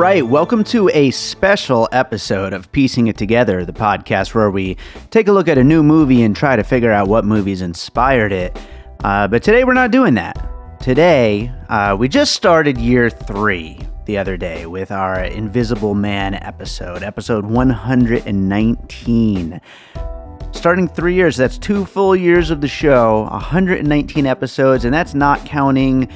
Right, welcome to a special episode of Piecing It Together, the podcast where we take a look at a new movie and try to figure out what movies inspired it. Uh, but today we're not doing that. Today, uh, we just started year three the other day with our Invisible Man episode, episode 119. Starting three years, that's two full years of the show, 119 episodes, and that's not counting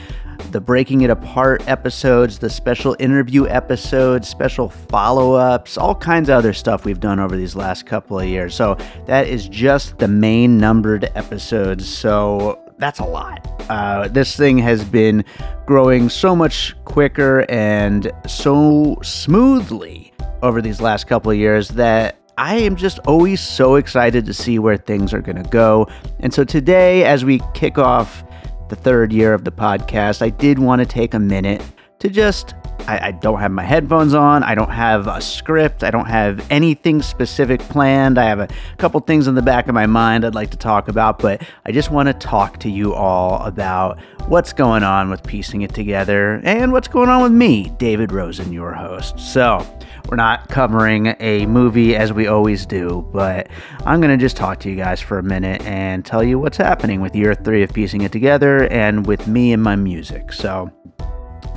the Breaking It Apart episodes, the special interview episodes, special follow ups, all kinds of other stuff we've done over these last couple of years. So that is just the main numbered episodes. So that's a lot. Uh, this thing has been growing so much quicker and so smoothly over these last couple of years that I am just always so excited to see where things are going to go. And so today, as we kick off the third year of the podcast, I did want to take a minute to just. I, I, don't have my headphones on. I don't have a script. I don't have anything specific planned. I have a couple things in the back of my mind I'd like to talk about, but I just want to talk to you all about what's going on with piecing it together and what's going on with me, David Rosen, your host. So, we're not covering a movie as we always do, but I'm going to just talk to you guys for a minute and tell you what's happening with year three of piecing it together and with me and my music. So,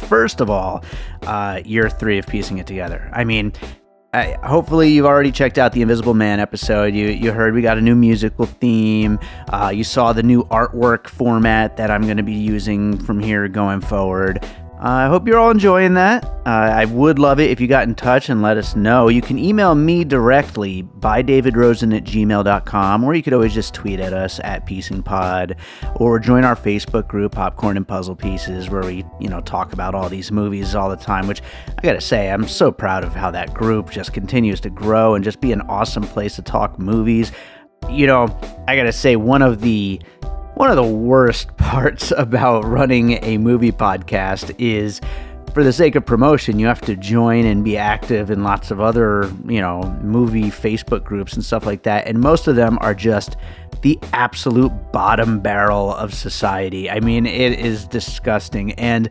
first of all, uh, year three of piecing it together. I mean, I, hopefully you've already checked out the Invisible Man episode. You you heard we got a new musical theme. Uh, you saw the new artwork format that I'm going to be using from here going forward. I hope you're all enjoying that. Uh, I would love it if you got in touch and let us know. You can email me directly by davidrosen at gmail.com, or you could always just tweet at us at piecingpod, or join our Facebook group, Popcorn and Puzzle Pieces, where we, you know, talk about all these movies all the time, which I gotta say, I'm so proud of how that group just continues to grow and just be an awesome place to talk movies. You know, I gotta say, one of the one of the worst parts about running a movie podcast is for the sake of promotion, you have to join and be active in lots of other, you know, movie Facebook groups and stuff like that. And most of them are just the absolute bottom barrel of society. I mean, it is disgusting. And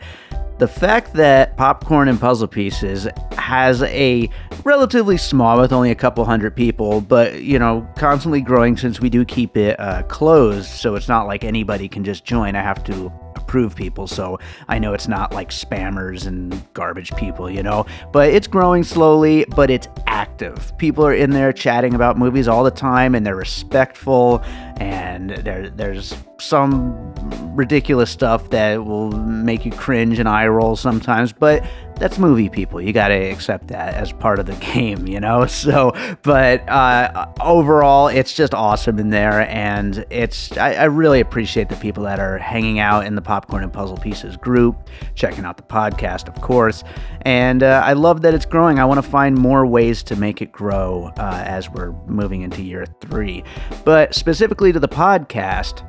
the fact that Popcorn and Puzzle Pieces has a relatively small, with only a couple hundred people, but you know, constantly growing since we do keep it uh, closed, so it's not like anybody can just join. I have to approve people, so I know it's not like spammers and garbage people, you know. But it's growing slowly, but it's active. People are in there chatting about movies all the time, and they're respectful, and there there's some ridiculous stuff that will make you cringe and eye roll sometimes, but that's movie people. You got to accept that as part of the game, you know? So, but uh, overall, it's just awesome in there. And it's, I, I, really appreciate the people that are hanging out in the Popcorn and Puzzle Pieces group, checking out the podcast, of course. And uh, I love that it's growing. I want to find more ways to make it grow uh, as we're moving into year three. But specifically to the podcast,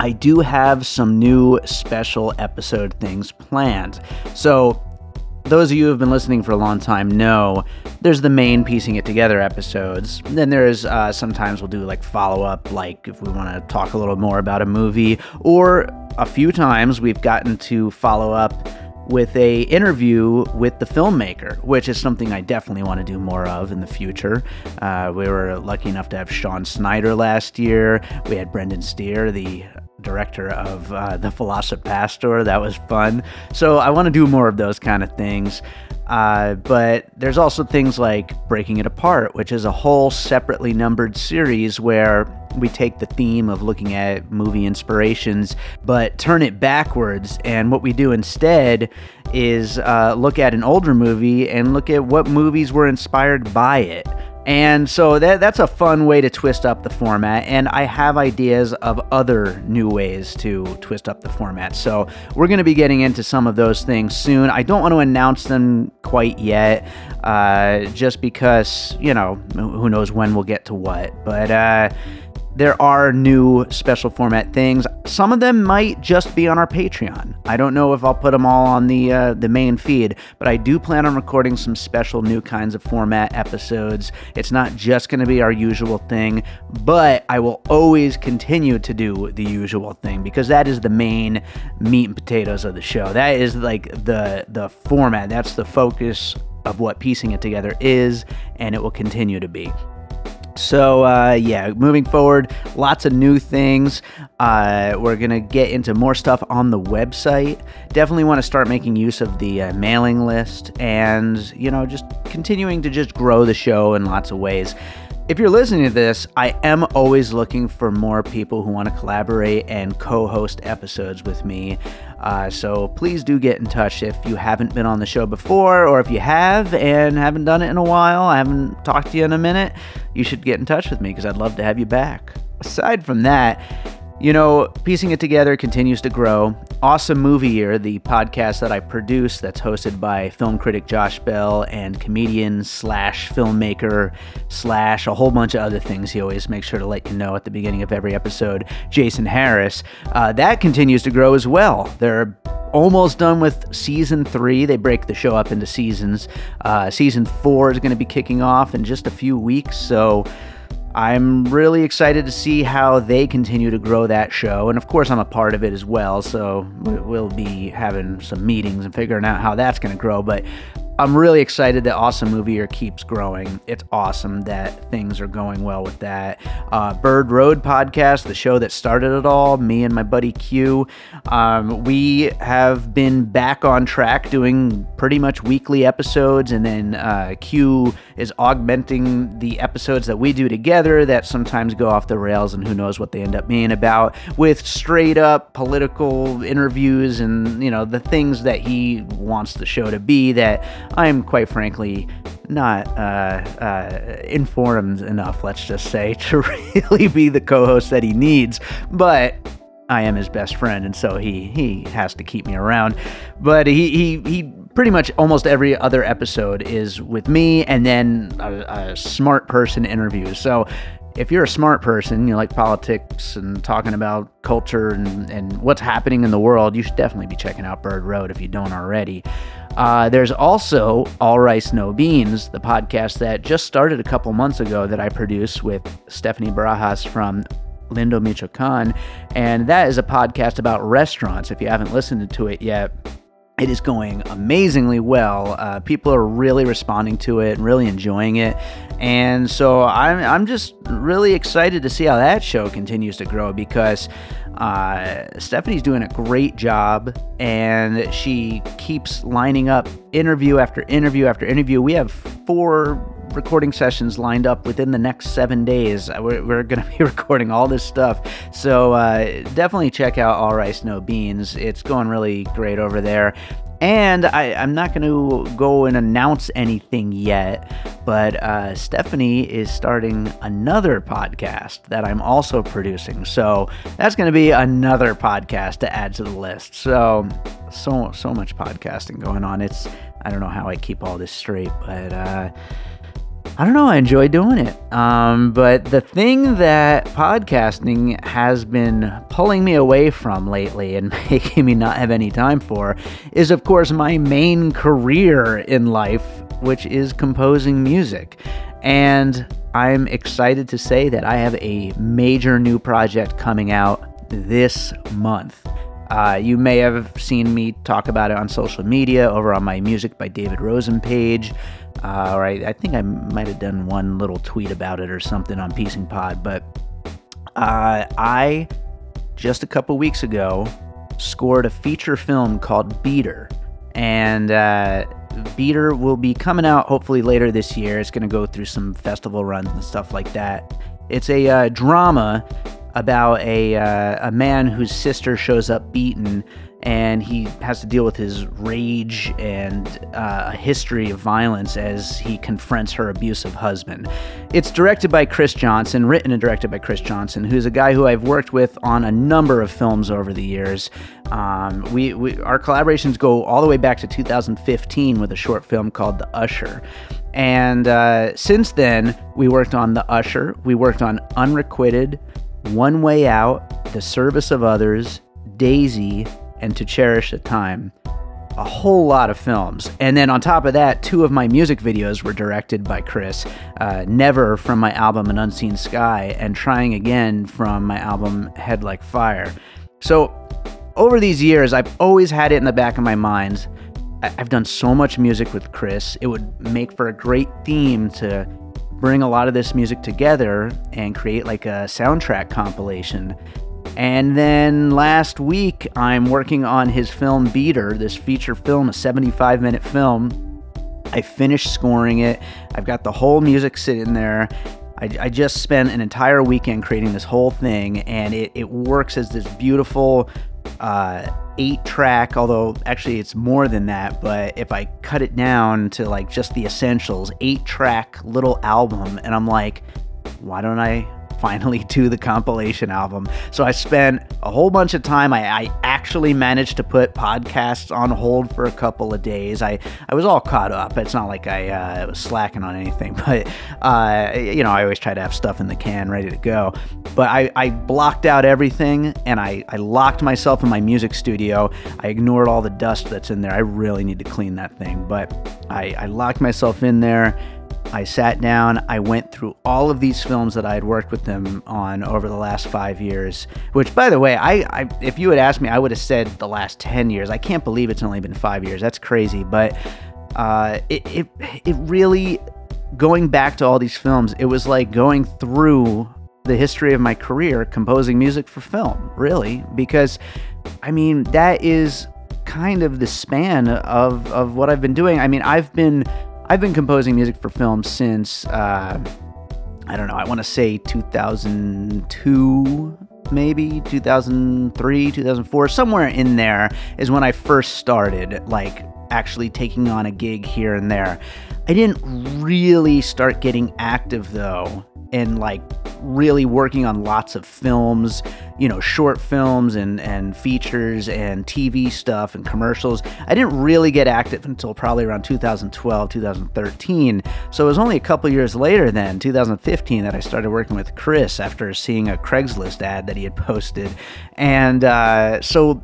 I do have some new special episode things planned. So, those of you who have been listening for a long time know there's the main piecing it together episodes. Then there's uh, sometimes we'll do like follow up, like if we want to talk a little more about a movie, or a few times we've gotten to follow up with a interview with the filmmaker, which is something I definitely want to do more of in the future. Uh, we were lucky enough to have Sean Snyder last year. We had Brendan Steere, the director of uh, the VelociPastor. That was fun. So I want to do more of those kind of things. Uh, but there's also things like Breaking It Apart, which is a whole separately numbered series where we take the theme of looking at movie inspirations, but turn it backwards. And what we do instead is uh, look at an older movie and look at what movies were inspired by it. And so that, that's a fun way to twist up the format. And I have ideas of other new ways to twist up the format. So we're going to be getting into some of those things soon. I don't want to announce them quite yet, uh, just because, you know, who knows when we'll get to what. But, uh, there are new special format things. Some of them might just be on our Patreon. I don't know if I'll put them all on the uh, the main feed, but I do plan on recording some special new kinds of format episodes. It's not just going to be our usual thing, but I will always continue to do the usual thing because that is the main meat and potatoes of the show. That is like the the format. That's the focus of what piecing it together is, and it will continue to be. So, uh, yeah, moving forward, lots of new things. Uh, we're going to get into more stuff on the website. Definitely want to start making use of the uh, mailing list and, you know, just continuing to just grow the show in lots of ways. If you're listening to this, I am always looking for more people who want to collaborate and co host episodes with me. Uh, so please do get in touch if you haven't been on the show before, or if you have and haven't done it in a while, I haven't talked to you in a minute, you should get in touch with me because I'd love to have you back. Aside from that, you know, Piecing It Together continues to grow. Awesome Movie Year, the podcast that I produce that's hosted by film critic Josh Bell and comedian slash filmmaker slash a whole bunch of other things he always makes sure to let you know at the beginning of every episode, Jason Harris. Uh, that continues to grow as well. They're almost done with season three. They break the show up into seasons. Uh, season four is going to be kicking off in just a few weeks. So, I'm really excited to see how they continue to grow that show. And of course, I'm a part of it as well. So we'll be having some meetings and figuring out how that's going to grow. But I'm really excited that Awesome Movie Year keeps growing. It's awesome that things are going well with that. Uh, Bird Road podcast, the show that started it all, me and my buddy Q, um, we have been back on track doing pretty much weekly episodes, and then uh, Q is augmenting the episodes that we do together that sometimes go off the rails, and who knows what they end up being about with straight up political interviews and you know the things that he wants the show to be that I'm quite frankly not uh, uh, informed enough, let's just say, to really be the co host that he needs. But I am his best friend, and so he he has to keep me around. But he he he pretty much almost every other episode is with me, and then a, a smart person interviews. So if you're a smart person, you like politics and talking about culture and, and what's happening in the world, you should definitely be checking out Bird Road if you don't already. Uh, there's also All Rice No Beans, the podcast that just started a couple months ago that I produce with Stephanie Barajas from Lindo Michoacan. And that is a podcast about restaurants. If you haven't listened to it yet, it is going amazingly well. Uh, people are really responding to it and really enjoying it. And so I'm, I'm just really excited to see how that show continues to grow because uh, Stephanie's doing a great job and she keeps lining up interview after interview after interview. We have four recording sessions lined up within the next seven days. Uh, we're, we're going to be recording all this stuff. So uh, definitely check out All Rice No Beans. It's going really great over there. And I, am not going to go and announce anything yet, but uh, Stephanie is starting another podcast that I'm also producing. So that's going to be another podcast to add to the list. So, so, so much podcasting going on. It's, I don't know how I keep all this straight, but, uh, I don't know. I enjoy doing it. Um, but the thing that podcasting has been pulling me away from lately and making me not have any time for is, of course, my main career in life, which is composing music. And I'm excited to say that I have a major new project coming out this month. Uh, you may have seen me talk about it on social media over on my Music by David Rosen page. Uh, or I, I, think I might have done one little tweet about it or something on Piecing Pod, but uh, I just a couple weeks ago, scored a feature film called Beater. And uh, Beater will be coming out hopefully later this year. It's going to go through some festival runs and stuff like that. It's a uh, drama about a, uh, a man whose sister shows up beaten and he has to deal with his rage and uh, a history of violence as he confronts her abusive husband. It's directed by Chris Johnson, written and directed by Chris Johnson, who's a guy who I've worked with on a number of films over the years. Um, we, we our collaborations go all the way back to 2015 with a short film called The Usher. And uh, since then, we worked on The Usher, we worked on Unrequited, One Way Out, The Service of Others, Daisy, and To Cherish the Time. A whole lot of films. And then on top of that, two of my music videos were directed by Chris. Uh, Never from my album An Unseen Sky, and Trying Again from my album Head Like Fire. So over these years, I've always had it in the back of my mind. I've done so much music with Chris. It would make for a great theme to bring a lot of this music together and create like a soundtrack compilation. And then last week, I'm working on his film Beater, this feature film, a 75 minute film. I finished scoring it. I've got the whole music sitting there. I, I just spent an entire weekend creating this whole thing, and it, it works as this beautiful uh, eight track, although actually it's more than that. But if I cut it down to like just the essentials, eight track little album, and I'm like, why don't I finally do the compilation album. So I spent a whole bunch of time. I, I, actually managed to put podcasts on hold for a couple of days. I, I was all caught up. It's not like I uh, was slacking on anything, but uh, you know, I always try to have stuff in the can ready to go. But I, I blocked out everything and I, I locked myself in my music studio. I ignored all the dust that's in there. I really need to clean that thing, but I, I locked myself in there I sat down, I went through all of these films that I had worked with them on over the last five years, which, by the way, I, I if you had asked me, I would have said the last 10 years. I can't believe it's only been five years. That's crazy. But uh, it, it, it really, going back to all these films, it was like going through the history of my career composing music for film, really, because I mean, that is kind of the span of, of what I've been doing. I mean, I've been I've been composing music for films since uh, I don't know. I want to say 2002, maybe 2003, 2004, somewhere in there is when I first started, like actually taking on a gig here and there. I didn't really start getting active though and like really working on lots of films, you know, short films and, and features and TV stuff and commercials. I didn't really get active until probably around 2012, 2013. So it was only a couple years later then, 2015, that I started working with Chris after seeing a Craigslist ad that he had posted. And uh, so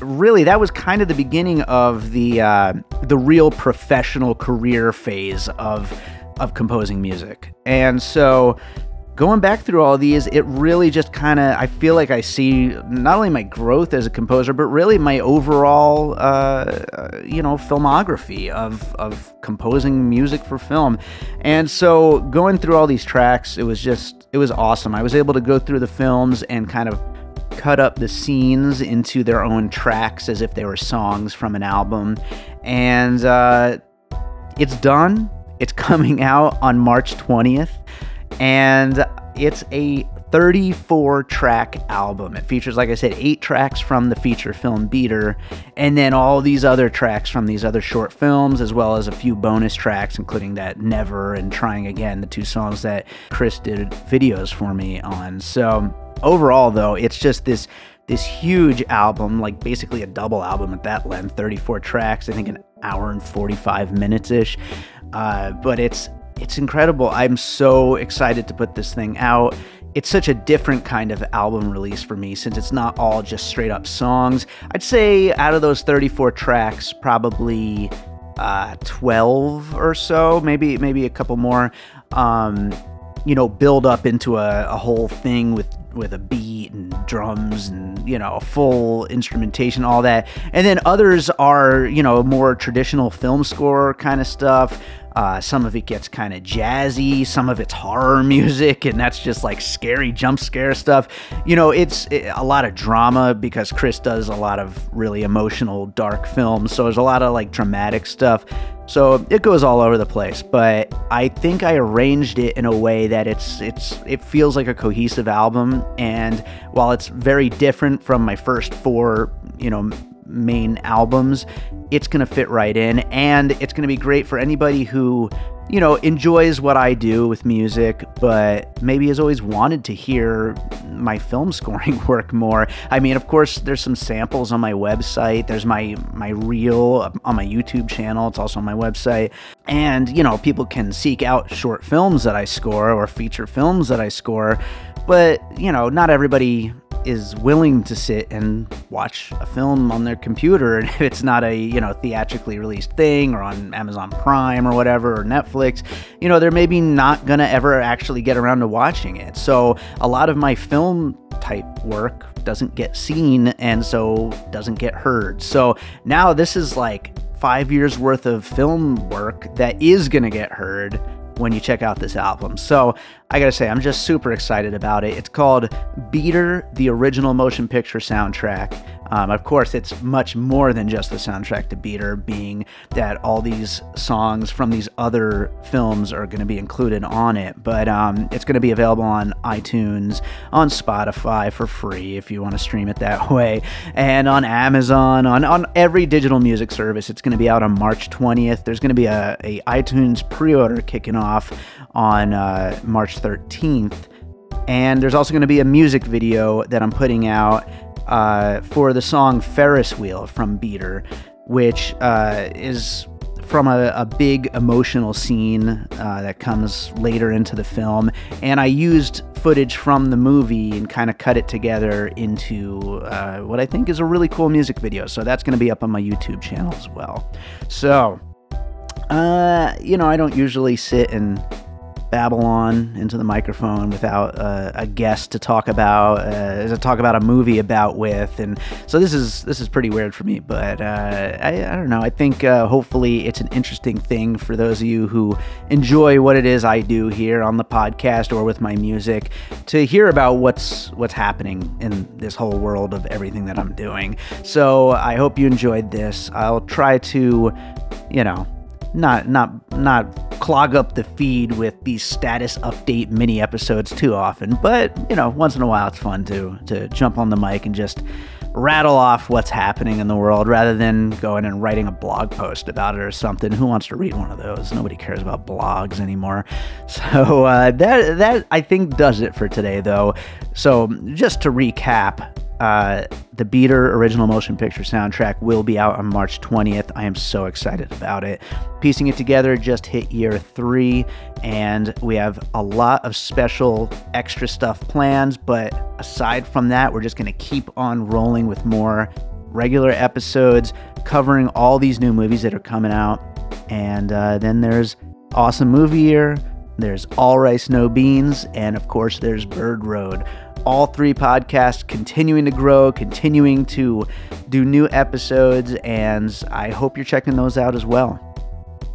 really that was kind of the beginning of the uh, the real professional career phase of of composing music. And so going back through all these, it really just kind of, I feel like I see not only my growth as a composer, but really my overall, uh, you know, filmography of, of composing music for film. And so going through all these tracks, it was just, it was awesome. I was able to go through the films and kind of cut up the scenes into their own tracks as if they were songs from an album. And uh, it's done. It's coming out on March 20th and it's a 34 track album. It features, like I said, eight tracks from the feature film Beater, and then all these other tracks from these other short films, as well as a few bonus tracks, including that Never and Trying Again, the two songs that Chris did videos for me on. So, overall, though, it's just this. This huge album, like basically a double album at that length, 34 tracks, I think an hour and 45 minutes ish. Uh, but it's it's incredible. I'm so excited to put this thing out. It's such a different kind of album release for me since it's not all just straight up songs. I'd say out of those 34 tracks, probably uh, 12 or so, maybe maybe a couple more, um, you know, build up into a, a whole thing with with a beat and drums and you know, a full instrumentation, all that. And then others are, you know, more traditional film score kind of stuff. Uh, some of it gets kind of jazzy, some of it's horror music, and that's just like scary jump scare stuff. You know, it's it, a lot of drama because Chris does a lot of really emotional, dark films. So there's a lot of like dramatic stuff. So it goes all over the place, but I think I arranged it in a way that it's it's it feels like a cohesive album and while it's very different from my first four, you know, main albums, it's going to fit right in and it's going to be great for anybody who you know, enjoys what I do with music, but maybe has always wanted to hear my film scoring work more. I mean, of course, there's some samples on my website. There's my my reel on my YouTube channel. It's also on my website. And, you know, people can seek out short films that I score or feature films that I score, but, you know, not everybody is willing to sit and watch a film on their computer and if it's not a you know theatrically released thing or on amazon prime or whatever or netflix you know they're maybe not gonna ever actually get around to watching it. So a lot of my film type work doesn't get seen and so doesn't get heard. So now this is like five years worth of film work that is gonna get heard when you check out this album. So I gotta say, I'm just super excited about it. It's called Beater, the original motion picture soundtrack. Um, of course, it's much more than just the soundtrack to Beater, being that all these songs from these other films are going to be included on it. But um, it's going to be available on iTunes, on Spotify for free if you want to stream it that way, and on Amazon, on, on every digital music service. It's going to be out on March 20th. There's going to be a, a iTunes pre order kicking off on uh, March 13th. And there's also going to be a music video that I'm putting out uh, for the song Ferris Wheel from Beater, which uh, is from a, a, big emotional scene uh, that comes later into the film. And I used footage from the movie and kind of cut it together into uh, what I think is a really cool music video. So that's going to be up on my YouTube channel as well. So, uh, you know, I don't usually sit and Babylon into the microphone without uh, a guest to talk about uh, to talk about a movie about with, and so this is this is pretty weird for me. But uh, I, I don't know. I think uh, hopefully it's an interesting thing for those of you who enjoy what it is I do here on the podcast or with my music to hear about what's what's happening in this whole world of everything that I'm doing. So I hope you enjoyed this. I'll try to, you know not not not clog up the feed with these status update mini episodes too often, but you know, once in a while it's fun to to jump on the mic and just rattle off what's happening in the world rather than going and writing a blog post about it or something. Who wants to read one of those? Nobody cares about blogs anymore. So uh, that that I think does it for today, though. So just to recap, uh, the Beater original motion picture soundtrack will be out on March 20th. I am so excited about it. Piecing it together just hit year three, and we have a lot of special extra stuff planned. But aside from that, we're just going to keep on rolling with more regular episodes covering all these new movies that are coming out. And uh, then there's Awesome Movie Year, there's All Rice No Beans, and of course, there's Bird Road all three podcasts continuing to grow, continuing to do new episodes, and I hope you're checking those out as well.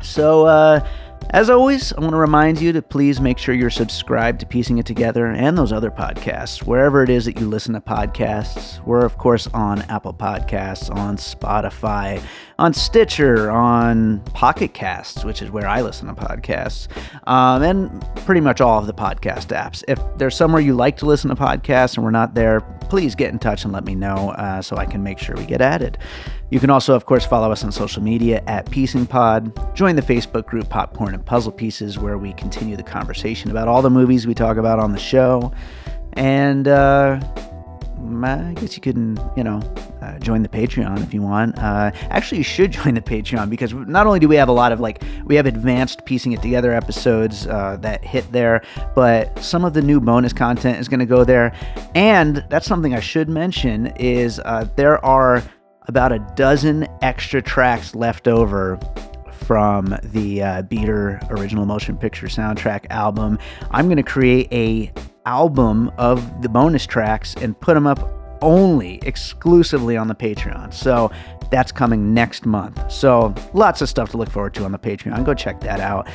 So, uh, as always, I want to remind you to please make sure you're subscribed to Piecing It Together and those other podcasts, wherever it is that you listen to podcasts. We're, of course, on Apple Podcasts, on Spotify, on Stitcher, on Pocket Casts, which is where I listen to podcasts, um, and pretty much all of the podcast apps. If there's somewhere you like to listen to podcasts and we're not there, please get in touch and let me know uh, so I can make sure we get added. You can also, of course, follow us on social media at Piecing Pod. Join the Facebook group Popcorn and Puzzle Pieces, where we continue the conversation about all the movies we talk about on the show. And uh, I guess you can, you know, uh, join the Patreon if you want. Uh, actually, you should join the Patreon because not only do we have a lot of like, we have advanced piecing it together episodes uh, that hit there, but some of the new bonus content is going to go there. And that's something I should mention is uh, there are about a dozen extra tracks left over from the uh, Beater original motion picture soundtrack album. I'm going to create a album of the bonus tracks and put them up only exclusively on the Patreon. So that's coming next month. So lots of stuff to look forward to on the Patreon. Go check that out.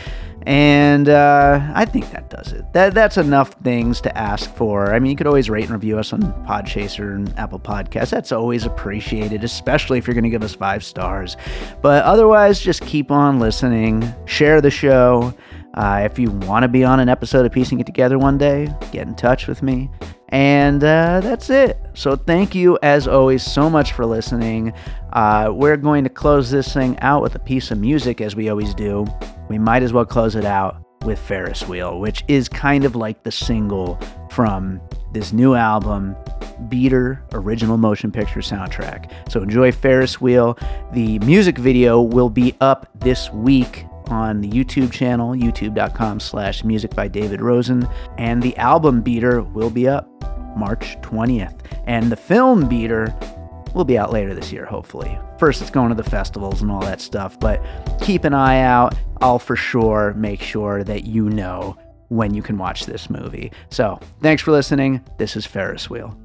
And uh, I think that does it. That that's enough things to ask for. I mean, you could always rate and review us on Podchaser and Apple Podcasts. That's always appreciated, especially if you're going to give us five stars. But otherwise, just keep on listening. Share the show. Uh, if you want to be on an episode of Piecing It Together one day, get in touch with me. And uh, that's it. So thank you, as always, so much for listening. Uh, we're going to close this thing out with a piece of music, as we always do we might as well close it out with Ferris Wheel, which is kind of like the single from this new album, Beater Original Motion Picture Soundtrack. So enjoy Ferris Wheel. The music video will be up this week on the YouTube channel, youtube.com slash music by David Rosen. And the album Beater will be up March 20th. And the film Beater will be out later this year, hopefully. First, it's going to the festivals and all that stuff, but keep an eye out. I'll for sure make sure that you know when you can watch this movie. So, thanks for listening. This is Ferris Wheel.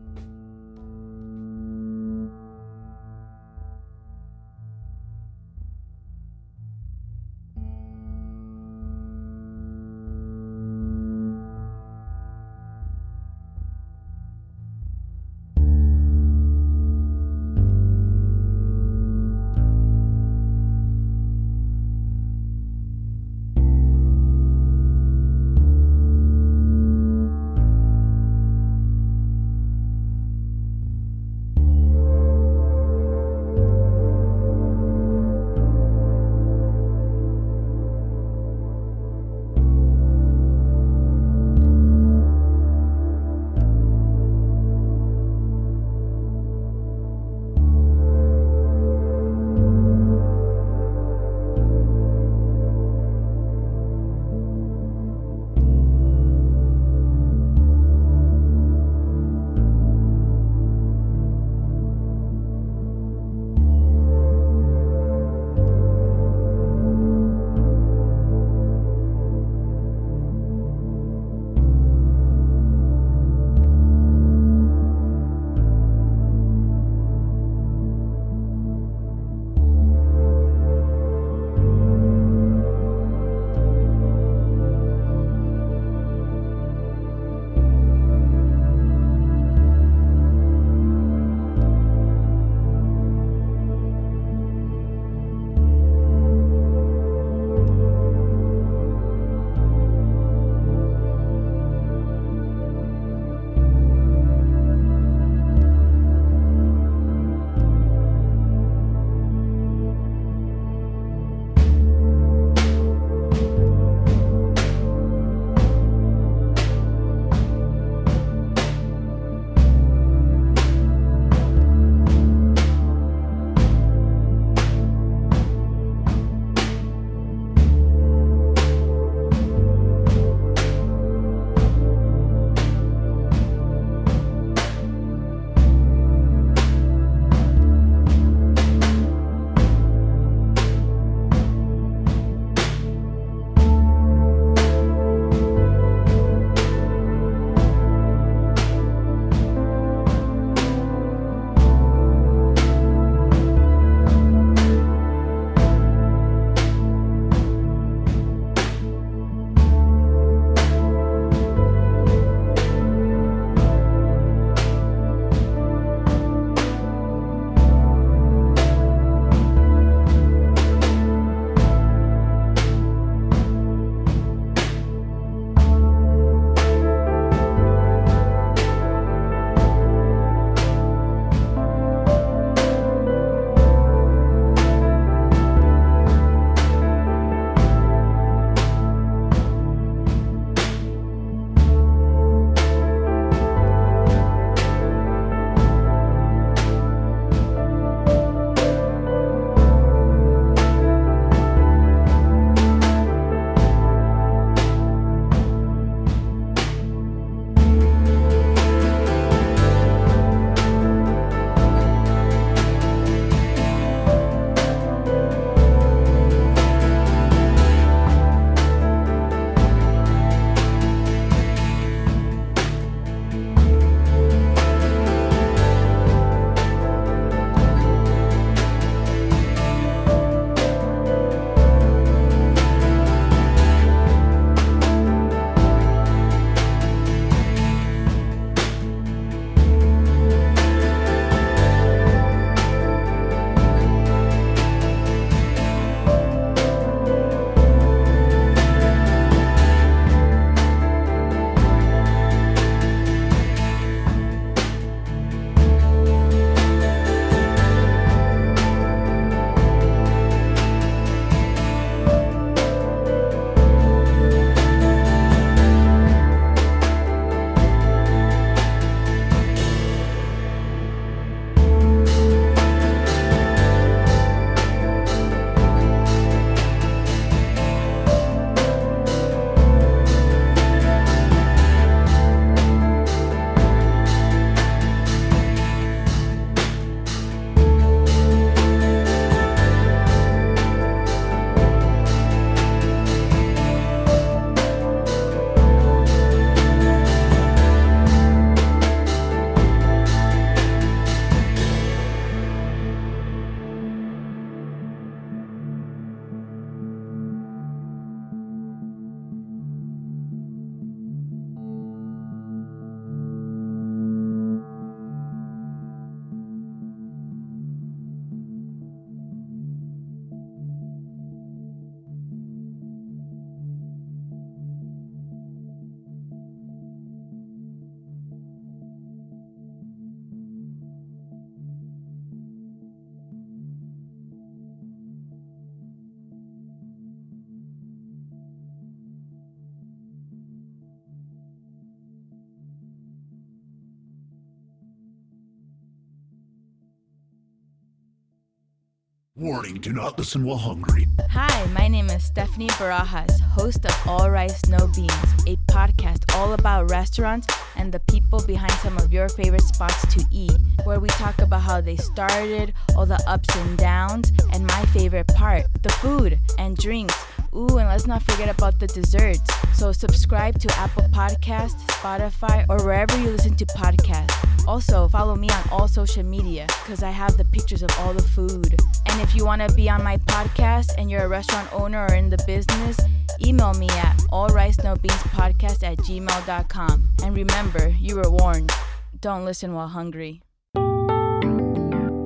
Warning, do not listen while hungry. Hi, my name is Stephanie Barajas, host of All Rice No Beans, a podcast all about restaurants and the people behind some of your favorite spots to eat, where we talk about how they started, all the ups and downs, and my favorite part, the food and drinks. Ooh, and let's not forget about the desserts. So subscribe to Apple Podcasts, Spotify, or wherever you listen to podcasts. Also, follow me on all social media because I have the pictures of all the food. And if you want to be on my podcast and you're a restaurant owner or in the business, email me at allricenobeanspodcast at gmail.com. And remember, you were warned. Don't listen while hungry.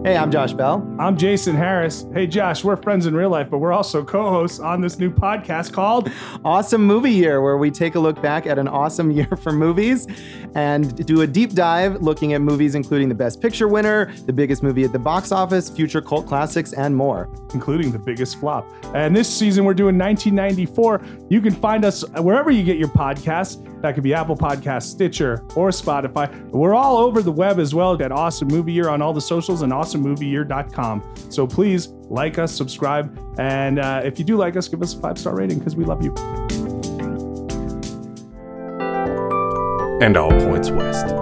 Hey, I'm Josh Bell. I'm Jason Harris. Hey, Josh, we're friends in real life, but we're also co hosts on this new podcast called Awesome Movie Year, where we take a look back at an awesome year for movies and do a deep dive looking at movies including the Best Picture winner, the biggest movie at the box office, future cult classics, and more. Including the biggest flop. And this season, we're doing 1994. You can find us wherever you get your podcasts. That could be Apple Podcasts, Stitcher, or Spotify. We're all over the web as well at Awesome Movie Year on all the socials and awesomemovieyear.com. So please like us, subscribe, and uh, if you do like us, give us a five star rating because we love you. And all points west.